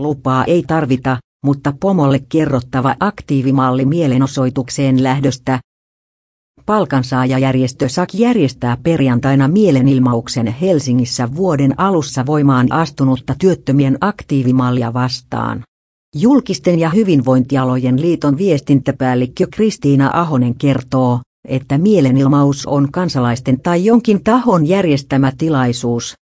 Lupaa ei tarvita, mutta pomolle kerrottava aktiivimalli mielenosoitukseen lähdöstä. Palkansaajajärjestö SAK järjestää perjantaina mielenilmauksen Helsingissä vuoden alussa voimaan astunutta työttömien aktiivimallia vastaan. Julkisten ja hyvinvointialojen liiton viestintäpäällikkö Kristiina Ahonen kertoo, että mielenilmaus on kansalaisten tai jonkin tahon järjestämä tilaisuus,